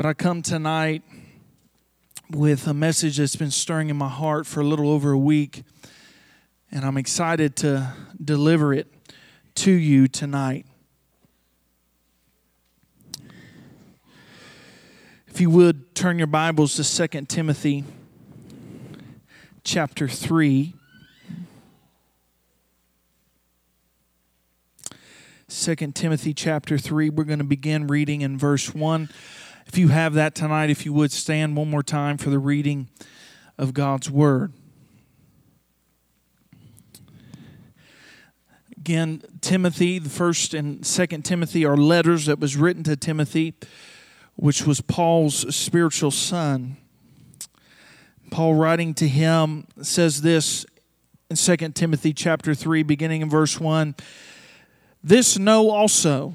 But I come tonight with a message that's been stirring in my heart for a little over a week, and I'm excited to deliver it to you tonight. If you would turn your Bibles to 2 Timothy chapter 3. 2 Timothy chapter 3. We're going to begin reading in verse 1. If you have that tonight, if you would stand one more time for the reading of God's Word. Again, Timothy, the first and second Timothy are letters that was written to Timothy, which was Paul's spiritual son. Paul writing to him says this in 2 Timothy chapter 3 beginning in verse 1 this know also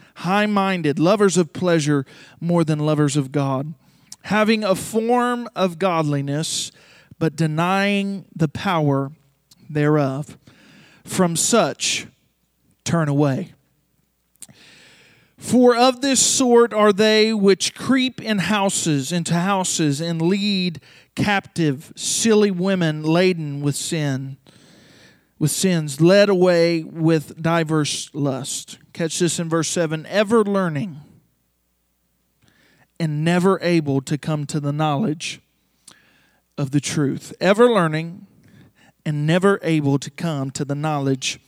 high minded, lovers of pleasure more than lovers of God, having a form of godliness, but denying the power thereof. From such, turn away. For of this sort are they which creep in houses, into houses, and lead captive silly women laden with sin with sins, led away with diverse lust. Catch this in verse 7 ever learning and never able to come to the knowledge of the truth. Ever learning and never able to come to the knowledge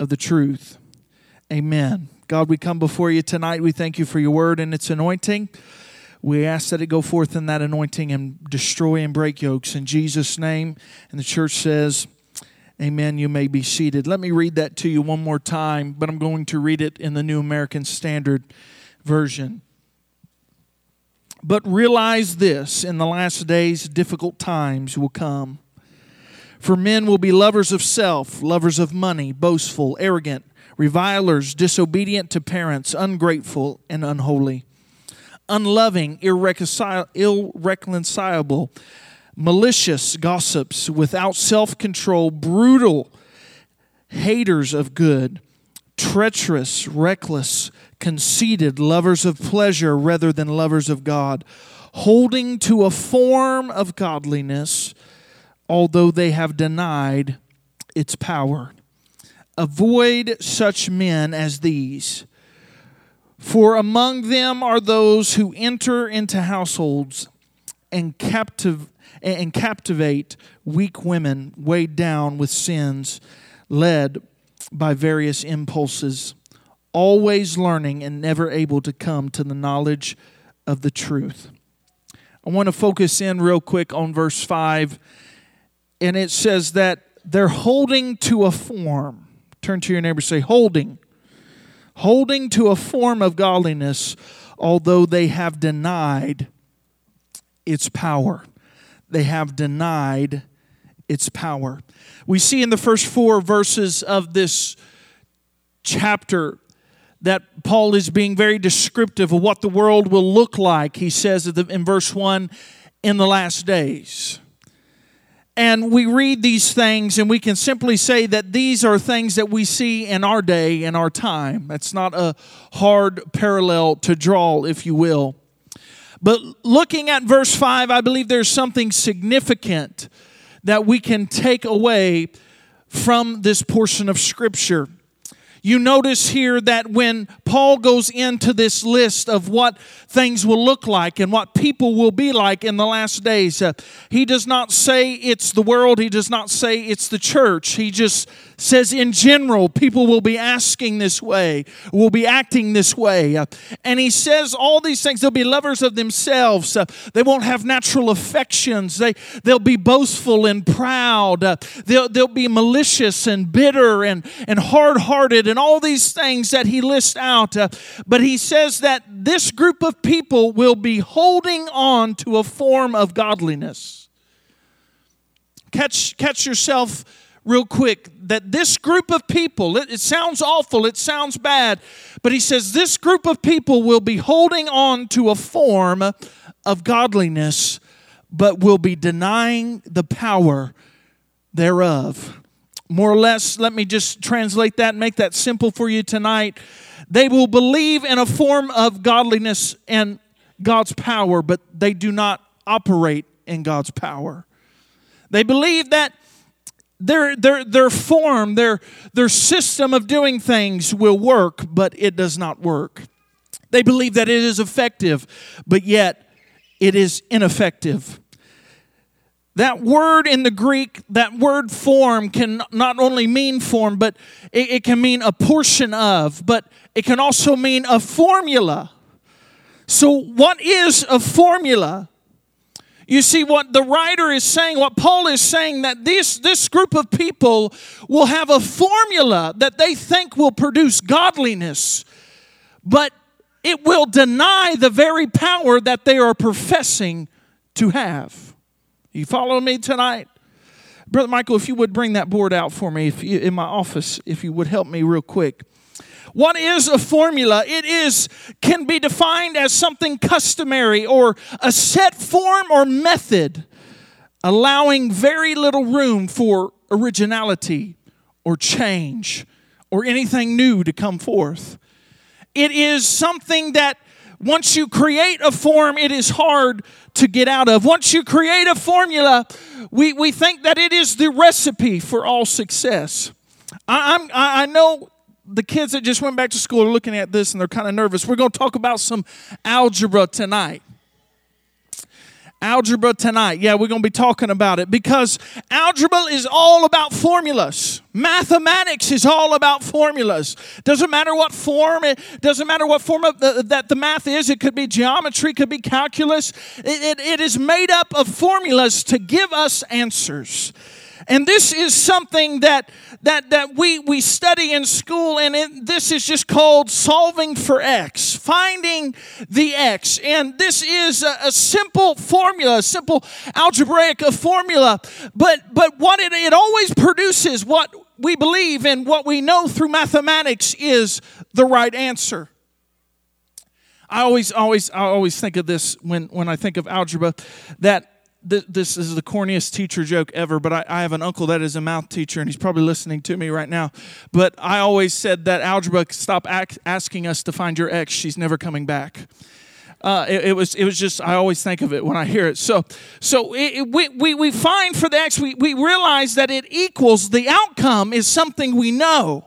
of the truth. Amen. God, we come before you tonight. We thank you for your word and its anointing. We ask that it go forth in that anointing and destroy and break yokes. In Jesus' name. And the church says, Amen. You may be seated. Let me read that to you one more time, but I'm going to read it in the New American Standard Version. But realize this in the last days, difficult times will come. For men will be lovers of self, lovers of money, boastful, arrogant, revilers, disobedient to parents, ungrateful, and unholy, unloving, irreconcilable malicious gossips, without self control, brutal, haters of good, treacherous, reckless, conceited, lovers of pleasure rather than lovers of God, holding to a form of godliness, although they have denied its power. Avoid such men as these. For among them are those who enter into households and captive and captivate weak women weighed down with sins, led by various impulses, always learning and never able to come to the knowledge of the truth. I want to focus in real quick on verse 5, and it says that they're holding to a form. Turn to your neighbor say, holding. Holding to a form of godliness, although they have denied its power they have denied its power. We see in the first four verses of this chapter that Paul is being very descriptive of what the world will look like. He says in verse 1 in the last days. And we read these things and we can simply say that these are things that we see in our day, in our time. That's not a hard parallel to draw, if you will. But looking at verse 5, I believe there's something significant that we can take away from this portion of Scripture you notice here that when Paul goes into this list of what things will look like and what people will be like in the last days, uh, he does not say it's the world, he does not say it's the church. He just says, in general, people will be asking this way, will be acting this way. And he says all these things. They'll be lovers of themselves, they won't have natural affections, they, they'll be boastful and proud, they'll, they'll be malicious and bitter and, and hard hearted and all these things that he lists out. but he says that this group of people will be holding on to a form of godliness. Catch, catch yourself real quick that this group of people, it, it, sounds awful, it sounds bad, but he says this group of people will be holding on to a form of godliness, but will be denying the power thereof. More or less, let me just translate that and make that simple for you tonight. They will believe in a form of godliness and God's power, but they do not operate in God's power. They believe that their, their, their form, their, their system of doing things will work, but it does not work. They believe that it is effective, but yet it is ineffective. That word in the Greek, that word form can not only mean form, but it, it, can mean a portion of, but it can also mean a formula. So, what is a formula? You see, what the writer is saying, what Paul is saying, that this, this group of people will have a formula that they think will produce godliness, but it will deny the very power that they are professing to have. You follow me tonight? Brother Michael, if you would bring that board out for me if you, in my office, if you would help me real quick. What is a formula? It is can be defined as something customary or a set form or method allowing very little room for originality or change or anything new to come forth. It is something that once you create a form, it is hard to get out of. Once you create a formula, we, we think that it is the recipe for all success. I, I'm, I know the kids that just went back to school are looking at this and they're kind of nervous. We're going to talk about some algebra tonight. Algebra tonight. Yeah, we're going to be talking about it because algebra is all about formulas. Mathematics is all about formulas. Doesn't matter what form, it doesn't matter what form of the, that the math is. It could be geometry, could be calculus. It, it, it is made up of formulas to give us answers. And this is something that that that we we study in school, and it, this is just called solving for x, finding the x. And this is a, a simple formula, a simple algebraic formula. But but what it, it always produces, what we believe and what we know through mathematics is the right answer. I always, always, I always think of this when, when I think of algebra, that this is the corniest teacher joke ever, but I, I, have an uncle that is a math teacher, and he's probably listening to me right now. But I always said that algebra stop asking us to find your ex; she's never coming back. Uh, it, it, was it was just I always think of it when I hear it. So so it, it, we, we we find for the X we we realize that it equals the outcome is something we know.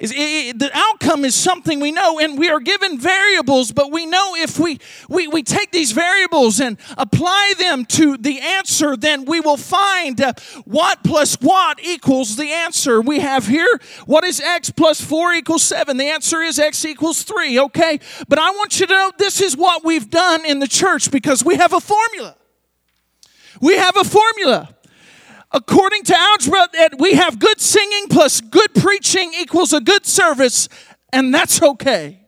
Is it, the outcome is something we know, and we are given variables, but we know if we, we, we take these variables and apply them to the answer, then we will find uh, what plus what equals the answer. We have here what is x plus 4 equals 7? The answer is x equals 3, okay? But I want you to know this is what we've done in the church because we have a formula. We have a formula according to algebra, that we have good singing plus good preaching equals a good service, and that's okay.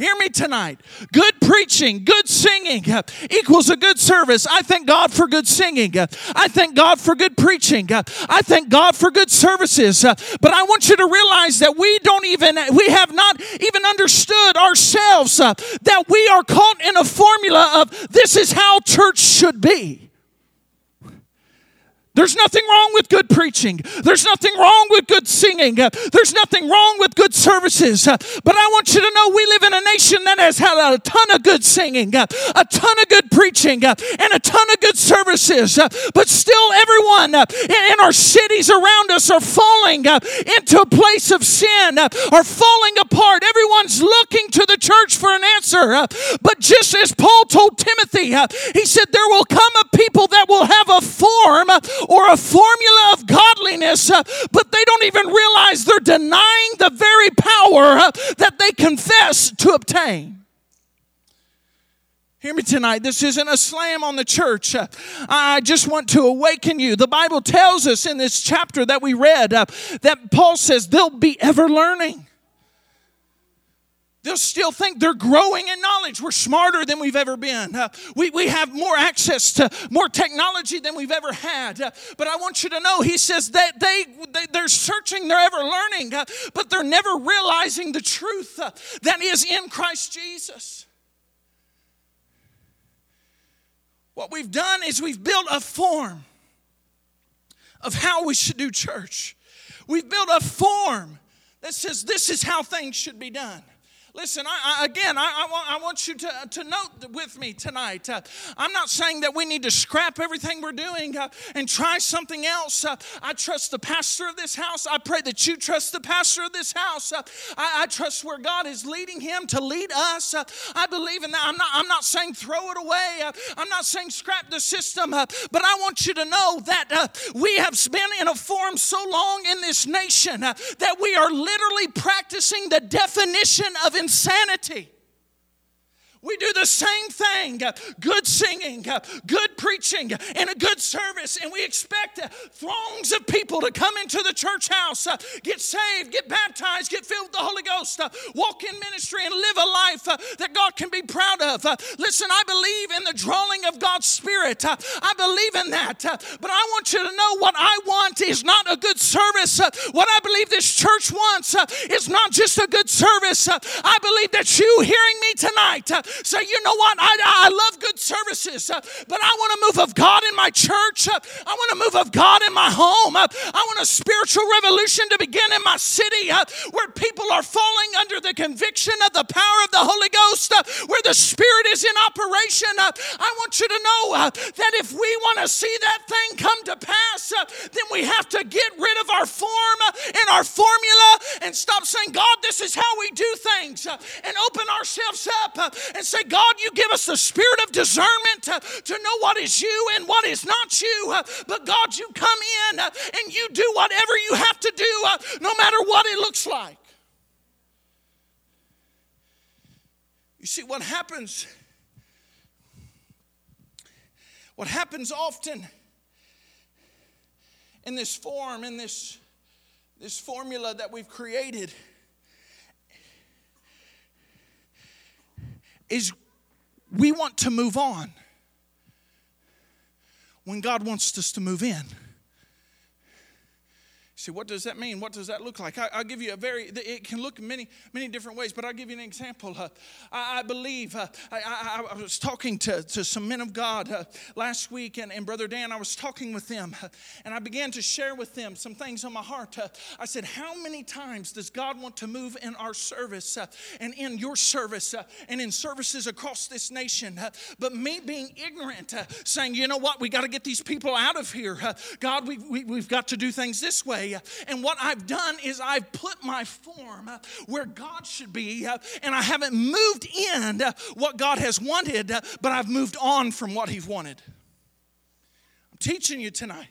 Hear me tonight. Good preaching, good singing uh, equals a good service. I thank God for good singing. Uh, I thank God for good preaching. Uh, I thank God for good services. But I want you to realize that we don't even, we have not even understood ourselves that we are caught in a formula of this is how church should be. There's nothing wrong with good preaching. There's nothing wrong with good singing. There's nothing wrong with good services. But I want you to know we live in a nation that has had a ton of good singing, a ton of good preaching, and a ton of good services. But still, everyone in our cities around us are falling into a place of sin, are falling apart. Everyone's looking to the church for an answer. But just as Paul told Timothy, he said, There will come a people that will have a form or a formula of godliness, uh, but they don't even realize they're denying the very power uh, that they confess to obtain. Hear me tonight. This isn't a slam on the church. Uh, I just want to awaken you. The Bible tells us in this chapter that we read uh, that Paul says they'll be ever learning. They'll still think they're growing in knowledge. We're smarter than we've ever been. Uh, we, we have more access to more technology than we've ever had. Uh, but I want you to know, he says that they, they, they're searching, they're ever learning, uh, but they're never realizing the truth uh, that is in Christ Jesus. What we've done is we've built a form of how we should do church. We've built a form that says this is how things should be done. Listen, I, I, again, I, want, I want you to, to note with me tonight. Uh, I'm not saying that we need to scrap everything we're doing uh, and try something else. Uh, I trust the pastor of this house. I pray that you trust the pastor of this house. Uh, I, I, trust where God is leading him to lead us. Uh, I believe in that. I'm not, I'm not saying throw it away. Uh, I'm not saying scrap the system. but I want you to know that we have been in a form so long in this nation that we are literally practicing the definition of insanity. We do the same thing uh, good singing, uh, good preaching, uh, and a good service, and we expect throngs of people to come into the church house, get saved, get baptized, get filled with the Holy Ghost, walk in ministry, and live a life that God can be proud of. Listen, I believe in the drawing of God's Spirit. I believe in that. But I want you to know what I want is not a good service. What I believe this church wants is not just a good service. I believe that you hearing me tonight say, you know what, I, I love good services, uh, but I want a move of God in my church. Uh, I want a move of God in my home. Uh, I want a spiritual revolution to begin in my city uh, where people are falling under the conviction of the power of the Holy Ghost, uh, where the Spirit is in operation. Uh, I want you to know that if we want to see that thing come to pass, then we have to get rid of our form and our formula and stop saying, God, this is how we do things, and open ourselves up and say, God, you give us the spirit of discernment to, to know what is you and what is not you. But God, you come in and you do whatever you have to do, no matter what it looks like. You see, what happens, what happens often in this form, in this, this formula that we've created, is we want to move on when God wants us to move in. See, what does that mean? What does that look like? I, will give you a very, it can look many, many different ways, but I'll give you an example. Uh, I, I, believe, uh, I, I, I, was talking to, to some men of God uh, last week, and, and Brother Dan, I was talking with them, and I began to share with them some things on my heart. I said, How many times does God want to move in our service and in your service and in services across this nation? but me being ignorant, saying, You know what, we got to get these people out of here. God, we, we, we've got to do things this way. And what I've done is I've put my form where God should be, and I haven't moved in what God has wanted, but I've moved on from what He's wanted. I'm teaching you tonight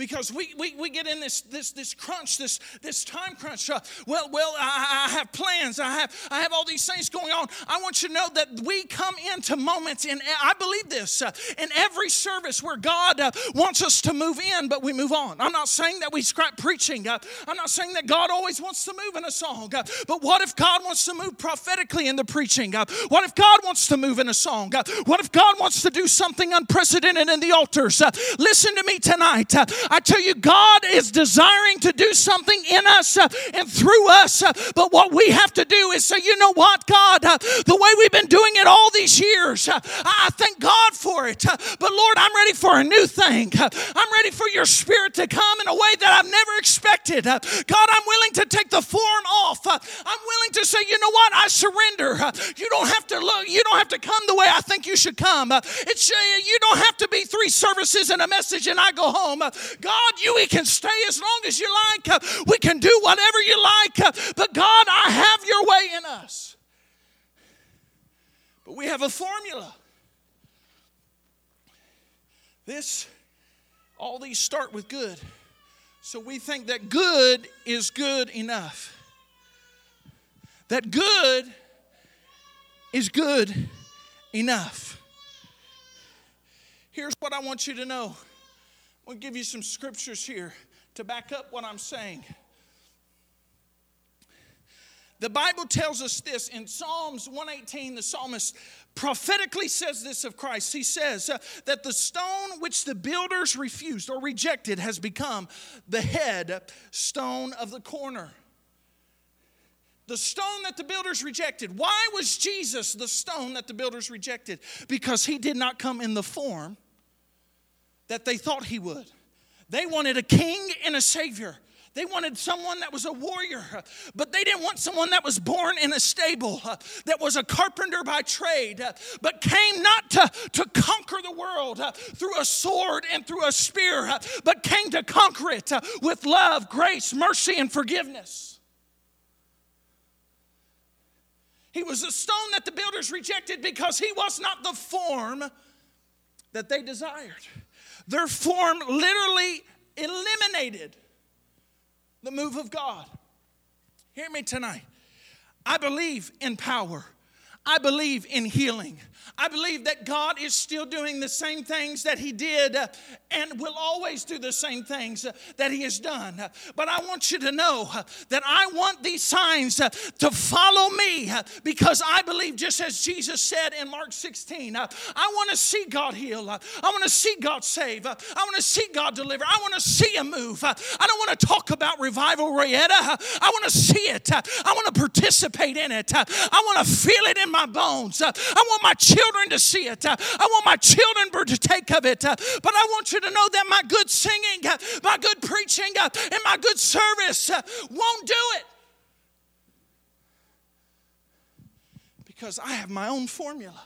because we, we, we get in this, this, this crunch, this, this time crunch. Uh, well, well, I, I, have plans. I have, I have all these things going on. I want you to know that we come into moments, and I believe this, uh, in every service where God uh, wants us to move in, but we move on. I'm not saying that we scrap preaching. Uh, I'm not saying that God always wants to move in a song. Uh, but what if God wants to move prophetically in the preaching? Uh, what if God wants to move in a song? what if God wants to do something unprecedented in the altars? listen to me tonight. I tell you, God is desiring to do something in us uh, and through us. Uh, but what we have to do is say, you know what, God, uh, the way we've been doing it all these years, uh, I thank God for it. Uh, but Lord, I'm ready for a new thing. Uh, I'm ready for your spirit to come in a way that I've never expected. God, I'm willing to take the form off. I'm willing to say, you know what, I surrender. You don't have to look, you don't have to come the way I think you should come. It's you don't have to be three services and a message and I go home. God, you we can stay as long as you like. Uh, we can do whatever you like. Uh, but God, I have your way in us. But we have a formula. This, all these start with good. So we think that good is good enough. That good is good enough. Here's what I want you to know I'll give you some scriptures here to back up what I'm saying. The Bible tells us this in Psalms 118, the psalmist prophetically says this of Christ. He says uh, that the stone which the builders refused or rejected has become the head stone of the corner. The stone that the builders rejected. Why was Jesus the stone that the builders rejected? Because he did not come in the form that they thought he would. They wanted a king and a savior. They wanted someone that was a warrior, but they didn't want someone that was born in a stable, that was a carpenter by trade, but came not to, to conquer the world through a sword and through a spear, but came to conquer it with love, grace, mercy, and forgiveness. He was a stone that the builders rejected because he was not the form that they desired. Their form literally eliminated the move of God. Hear me tonight. I believe in power. I believe in healing. I believe that God is still doing the same things that He did uh, and will always do the same things uh, that He has done. But I want you to know uh, that I want these signs to follow me because I believe, just as Jesus said in Mark 16, I want to see God heal. I want to see God save. I want to see God deliver. I want to see Him move. I don't want to talk about revival, Rayetta. I want to see it. I want to participate in it. I want to feel it in my bones. I want my children to see it. Uh, I want my children to take of it. Uh, but I want you to know that my good singing, uh, my good preaching, and my good service won't do it. Because I have my own formula.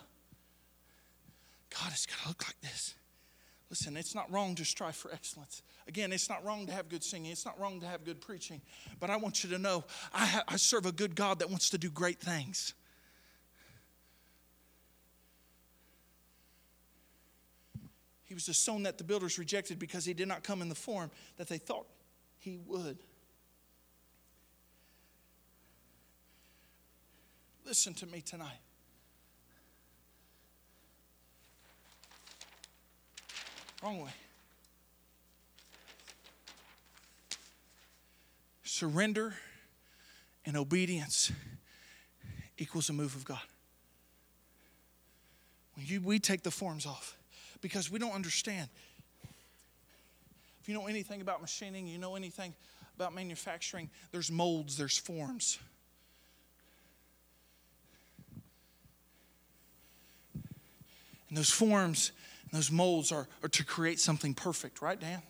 God, it's got to look like this. Listen, it's not wrong to strive for excellence. Again, it's not wrong to have good singing. It's not wrong to have good preaching. But I want you to know I, ha- I serve a good God that wants to do great things. He was a stone that the builders rejected because he did not come in the form that they thought he would. Listen to me tonight. Wrong way. Surrender and obedience equals a move of God. When you, we take the forms off, because we don't understand. If you know anything about machining, you know anything about manufacturing, there's molds, there's forms. And those forms and those molds are, are to create something perfect, right, Dan?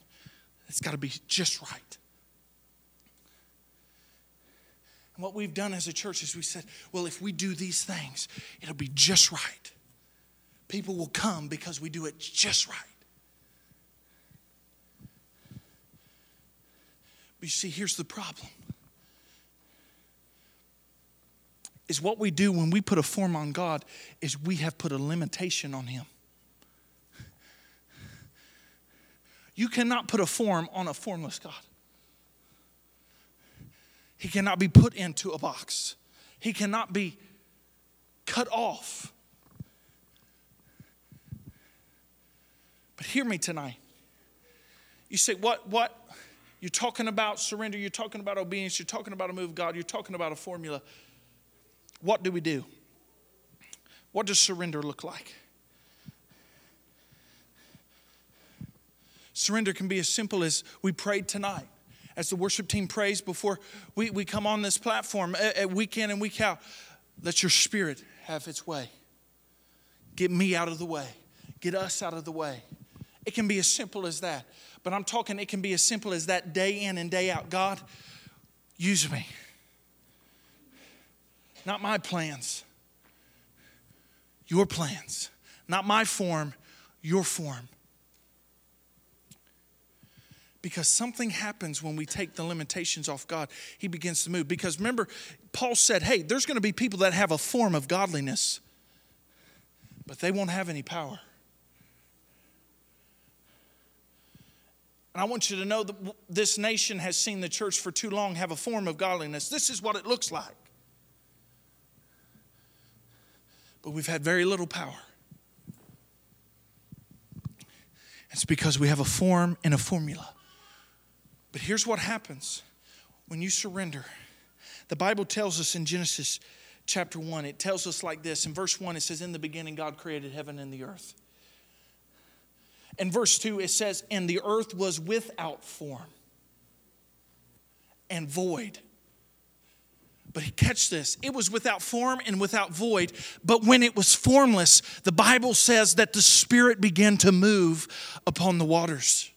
It's got to be just right. And what we've done as a church is we said, well, if we do these things, it'll be just right people will come because we do it just right. But you see, here's the problem. Is what we do when we put a form on God is we have put a limitation on him. You cannot put a form on a formless God. He cannot be put into a box. He cannot be cut off. But hear me tonight. You say, what, what? You're talking about surrender, you're talking about obedience, you're talking about a move of God, you're talking about a formula. What do we do? What does surrender look like? Surrender can be as simple as we prayed tonight. As the worship team prays before we, we come on this platform at, week in and week out, let your spirit have its way. Get me out of the way, get us out of the way. It can be as simple as that. But I'm talking, it can be as simple as that day in and day out. God, use me. Not my plans, your plans. Not my form, your form. Because something happens when we take the limitations off God. He begins to move. Because remember, Paul said, hey, there's going to be people that have a form of godliness, but they won't have any power. And I want you to know that this nation has seen the church for too long have a form of godliness. This is what it looks like. But we've had very little power. It's because we have a form and a formula. But here's what happens when you surrender The Bible tells us in Genesis chapter 1, it tells us like this. In verse 1, it says, In the beginning, God created heaven and the earth. In verse 2, it says, And the earth was without form and void. But catch this it was without form and without void. But when it was formless, the Bible says that the Spirit began to move upon the waters.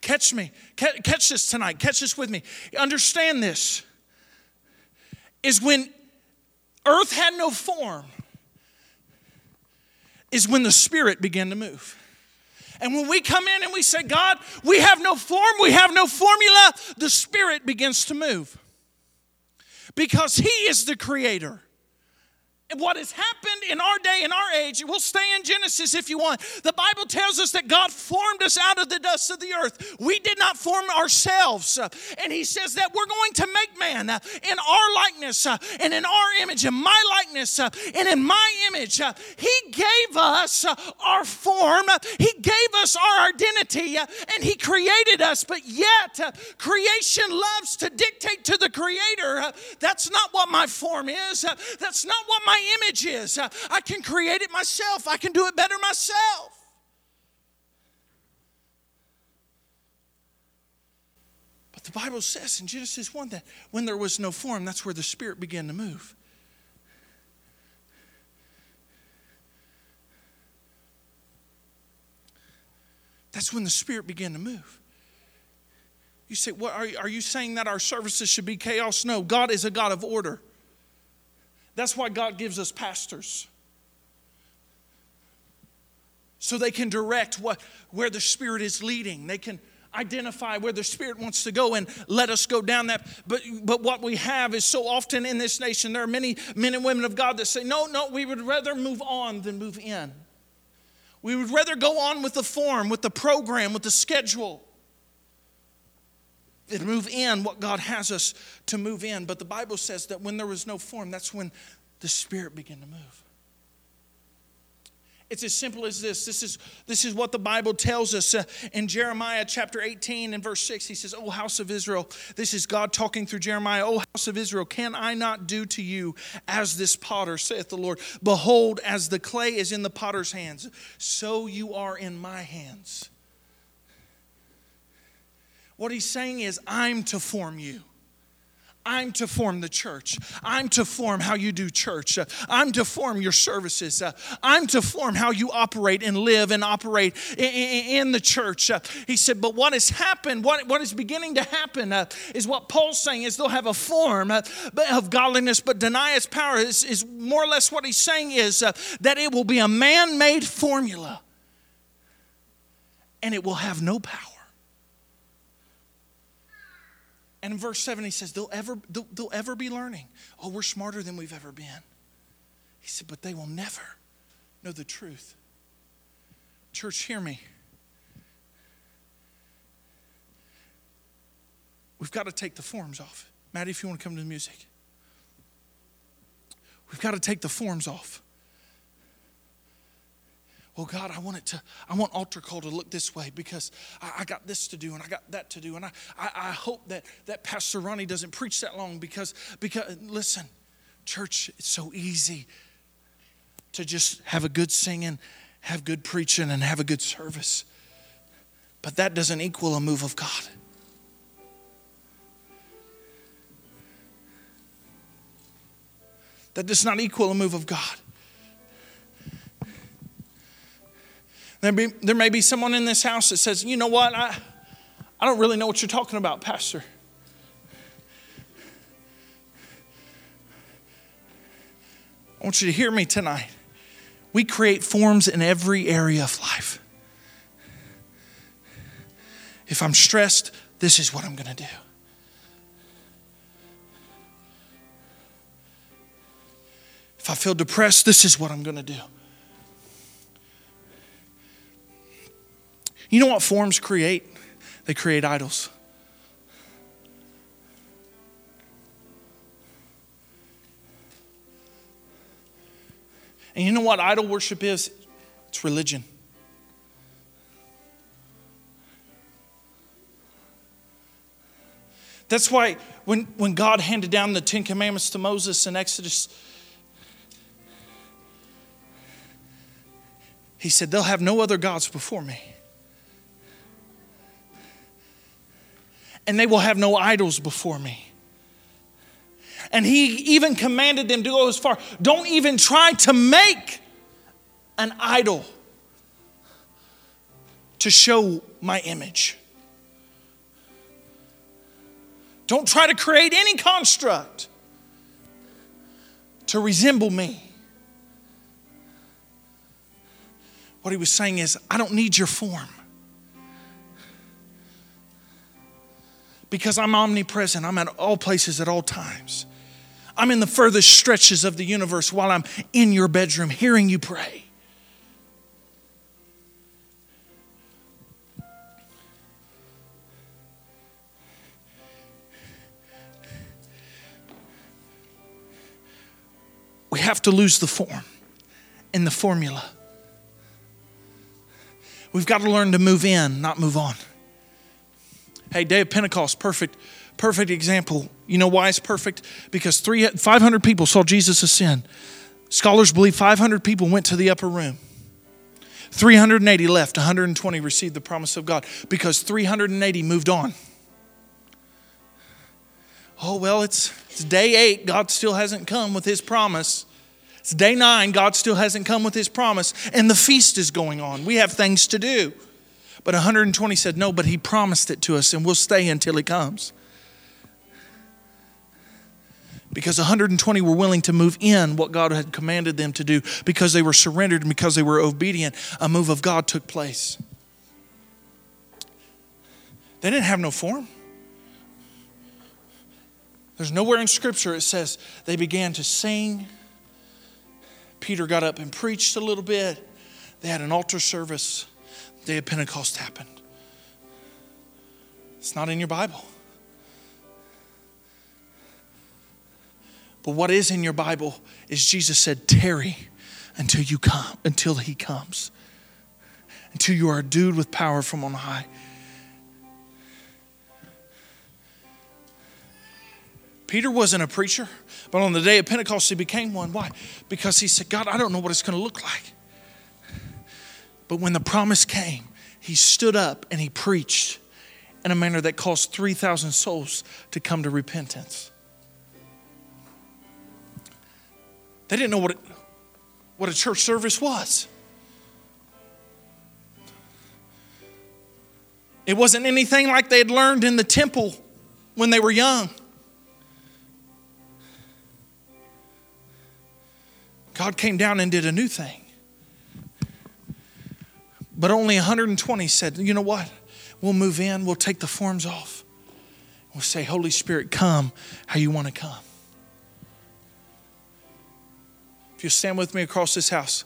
Catch me. Catch this tonight. Catch this with me. Understand this is when earth had no form, is when the Spirit began to move. And when we come in and we say, God, we have no form, we have no formula, the Spirit begins to move. Because He is the Creator what has happened in our day, in our age, we'll stay in Genesis if you want. The Bible tells us that God formed us out of the dust of the earth. We did not form ourselves. And He says that we're going to make man uh, in our likeness uh, and in our image, in my likeness uh, and in my image. He gave us our form, He gave us our identity, and He created us. But yet, creation loves to dictate to the Creator that's not what my form is, that's not what my image is. Uh, I can create it myself, I can do it better myself. But the Bible says in Genesis 1 that when there was no form, that's where the Spirit began to move. That's when the Spirit began to move. You say, what are, are you saying that our services should be chaos? No, God is a God of order. That's why God gives us pastors. So they can direct what, where the Spirit is leading. They can identify where the Spirit wants to go and let us go down that. But, but what we have is so often in this nation, there are many men and women of God that say, no, no, we would rather move on than move in. We would rather go on with the form, with the program, with the schedule and move in what God has us to move in. But the Bible says that when there was no form, that's when the Spirit began to move. It's as simple as this. This is, this is what the Bible tells us uh, in Jeremiah chapter 18 and verse 6. He says, O house of Israel, this is God talking through Jeremiah. O house of Israel, can I not do to you as this potter, saith the Lord? Behold, as the clay is in the potter's hands, so you are in my hands. What he's saying is, I'm to form you. I'm to form the church. I'm to form how you do church. I'm to form your services. I'm to form how you operate and live and operate in the church. He said, but what has happened, what, what is beginning to happen uh, is what Paul's saying is they'll have a form uh, of godliness but deny its power. Is, is more or less what he's saying is uh, that it will be a man made formula and it will have no power. And in verse 7, he says, they'll ever, they'll, they'll ever be learning. Oh, we're smarter than we've ever been. He said, but they will never know the truth. Church, hear me. We've got to take the forms off. Maddie, if you want to come to the music. We've got to take the forms off well, God, I want it to, I want altar call to look this way because I, I got this to do and I got that to do. And I, I, I, hope that, that Pastor Ronnie doesn't preach that long because, because, listen, church, it's so easy to just have a good singing, have good preaching, and have a good service. But that doesn't equal a move of God. That does not equal a move of God. There, be, there may be someone in this house that says, you know what, I, I don't really know what you're talking about, Pastor. I want you to hear me tonight. We create forms in every area of life. If I'm stressed, this is what I'm going to do. If I feel depressed, this is what I'm going to do. You know what forms create? They create idols. And you know what idol worship is? It's religion. That's why when, when God handed down the Ten Commandments to Moses in Exodus, he said, They'll have no other gods before me. And they will have no idols before me. And he even commanded them to go as far don't even try to make an idol to show my image. Don't try to create any construct to resemble me. What he was saying is, I don't need your form. Because I'm omnipresent, I'm at all places at all times. I'm in the furthest stretches of the universe while I'm in your bedroom hearing you pray. We have to lose the form and the formula. We've got to learn to move in, not move on. Hey, day of Pentecost, perfect, perfect example. You know why it's perfect? Because three, 500 people saw Jesus ascend. Scholars believe 500 people went to the upper room. 380 left, 120 received the promise of God because 380 moved on. Oh, well, it's, it's day eight. God still hasn't come with his promise. It's day nine. God still hasn't come with his promise. And the feast is going on. We have things to do. But 120 said, No, but he promised it to us and we'll stay until he comes. Because 120 were willing to move in what God had commanded them to do because they were surrendered and because they were obedient, a move of God took place. They didn't have no form. There's nowhere in Scripture it says they began to sing. Peter got up and preached a little bit. They had an altar service. Day of Pentecost happened. It's not in your Bible. But what is in your Bible is Jesus said, tarry until you come, until he comes, until you are endued with power from on high. Peter wasn't a preacher, but on the day of Pentecost, he became one. Why? Because he said, God, I don't know what it's going to look like. But when the promise came, he stood up and he preached in a manner that caused 3,000 souls to come to repentance. They didn't know what, it, what a church service was. It wasn't anything like they had learned in the temple when they were young. God came down and did a new thing. But only 120 said, you know what? We'll move in, we'll take the forms off. We'll say, Holy Spirit, come how you want to come. If you stand with me across this house.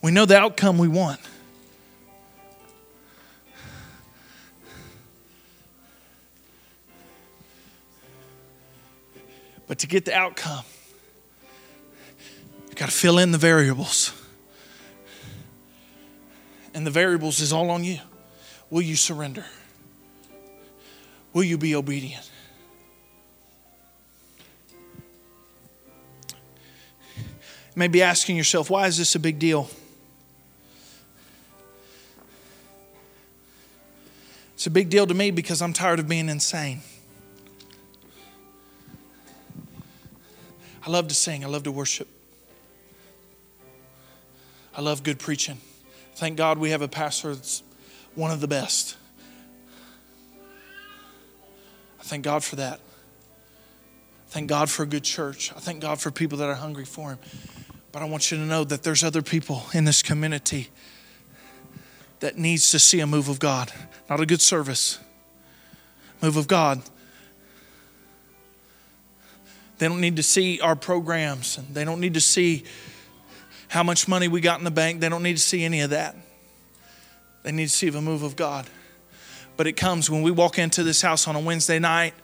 We know the outcome we want. But to get the outcome, you've got to fill in the variables. And the variables is all on you. Will you surrender? Will you be obedient? You may be asking yourself, why is this a big deal? It's a big deal to me because I'm tired of being insane. I love to sing, I love to worship. I love good preaching. Thank God we have a pastor that's one of the best. I thank God for that. Thank God for a good church. I thank God for people that are hungry for Him. But I want you to know that there's other people in this community that needs to see a move of God, not a good service, move of God. They don't need to see our programs, and they don't need to see how much money we got in the bank. They don't need to see any of that. They need to see the move of God. But it comes when we walk into this house on a Wednesday night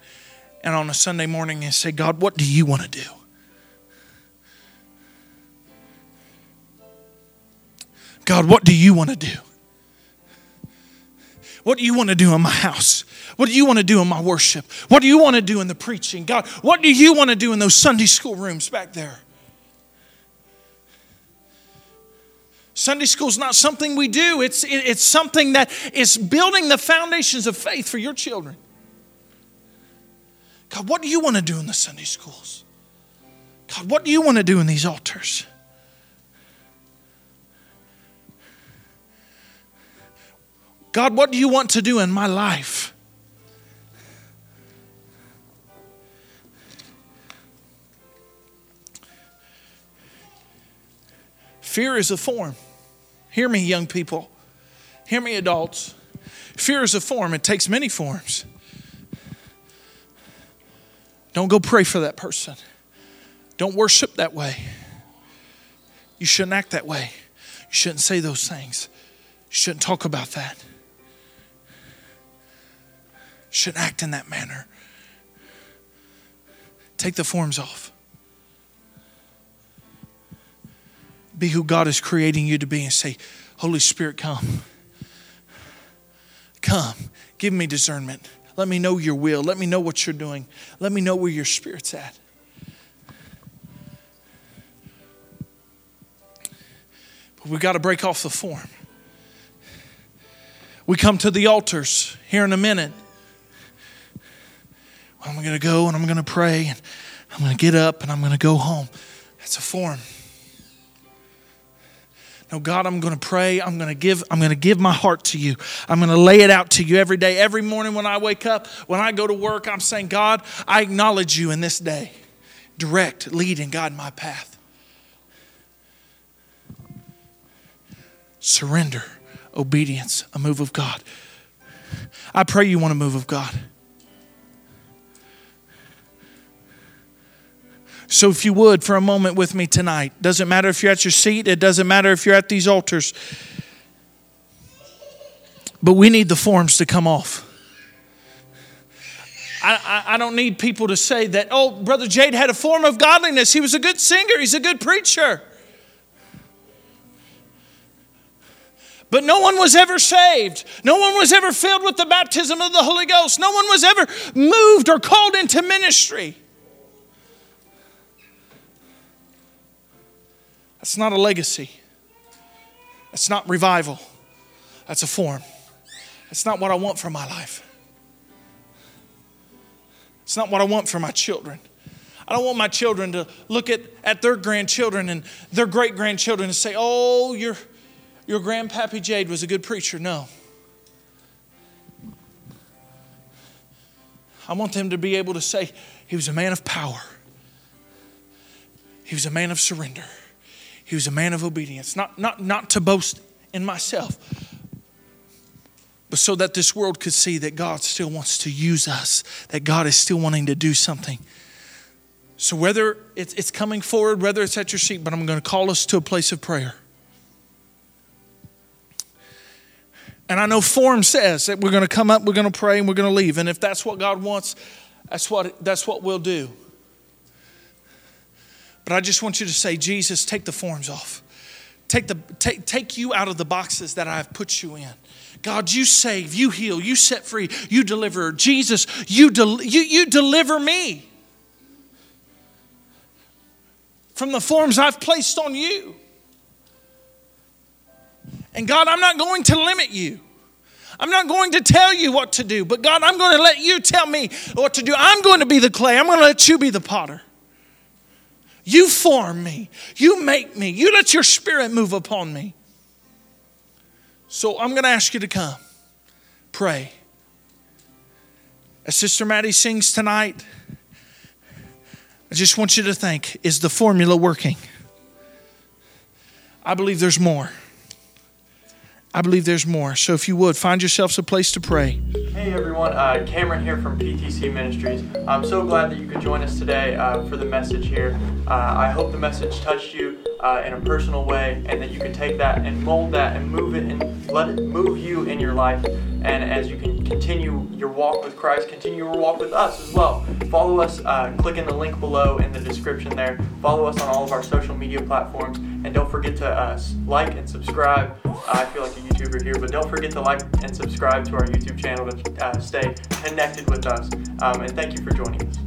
and on a Sunday morning and say, God, what do you want to do? God, what do you want to do? What do you want to do in my house? What do you want to do in my worship? What do you want to do in the preaching? God, what do you want to do in those Sunday school rooms back there? Sunday school is not something we do, it's, it's something that is building the foundations of faith for your children. God, what do you want to do in the Sunday schools? God, what do you want to do in these altars? God, what do you want to do in my life? Fear is a form. Hear me, young people. Hear me, adults. Fear is a form, it takes many forms. Don't go pray for that person. Don't worship that way. You shouldn't act that way. You shouldn't say those things. You shouldn't talk about that. You shouldn't act in that manner. Take the forms off. Be who God is creating you to be and say, Holy Spirit, come. Come. Give me discernment. Let me know your will. Let me know what you're doing. Let me know where your spirit's at. But we've got to break off the form. We come to the altars here in a minute. I'm going to go and I'm going to pray and I'm going to get up and I'm going to go home. That's a form. No, God, I'm going to pray. I'm going to give I'm going to give my heart to you. I'm going to lay it out to you every day. Every morning when I wake up, when I go to work, I'm saying, God, I acknowledge you in this day. Direct, lead, and guide my path. Surrender, obedience, a move of God. I pray you want a move of God. So, if you would, for a moment with me tonight, doesn't matter if you're at your seat, it doesn't matter if you're at these altars, but we need the forms to come off. I, I, don't need people to say that, oh, Brother Jade had a form of godliness. He was a good singer, he's a good preacher. But no one was ever saved. No one was ever filled with the baptism of the Holy Ghost. No one was ever moved or called into ministry. That's not a legacy. That's not revival. That's a form. That's not what I want for my life. It's not what I want for my children. I don't want my children to look at, at their grandchildren and their great grandchildren and say, oh, your, your grandpappy Jade was a good preacher. No. I want them to be able to say, he was a man of power, he was a man of surrender. He was a man of obedience, not, not, not to boast in myself, but so that this world could see that God still wants to use us, that God is still wanting to do something. So, whether it's, it's coming forward, whether it's at your seat, but I'm going to call us to a place of prayer. And I know form says that we're going to come up, we're going to pray, and we're going to leave. And if that's what God wants, that's what, that's what we'll do. But I just want you to say, Jesus, take the forms off. Take, the, take, take you out of the boxes that I've put you in. God, you save, you heal, you set free, you deliver. Jesus, you, del- you, you deliver me from the forms I've placed on you. And God, I'm not going to limit you. I'm not going to tell you what to do, but God, I'm going to let you tell me what to do. I'm going to be the clay, I'm going to let you be the potter. You form me. You make me. You let your spirit move upon me. So I'm going to ask you to come. Pray. As Sister Maddie sings tonight, I just want you to think is the formula working? I believe there's more. I believe there's more. So if you would, find yourselves a place to pray. Hey everyone, uh, Cameron here from PTC Ministries. I'm so glad that you could join us today uh, for the message here. Uh, I hope the message touched you uh, in a personal way and that you can take that and mold that and move it and let it move you in your life. And as you can continue your walk with Christ, continue your walk with us as well. Follow us, uh, click in the link below in the description there. Follow us on all of our social media platforms And don't forget to uh, like and subscribe. I feel like a YouTuber here, but don't forget to like and subscribe to our YouTube channel to uh, stay connected with us. Um, and thank you for joining us.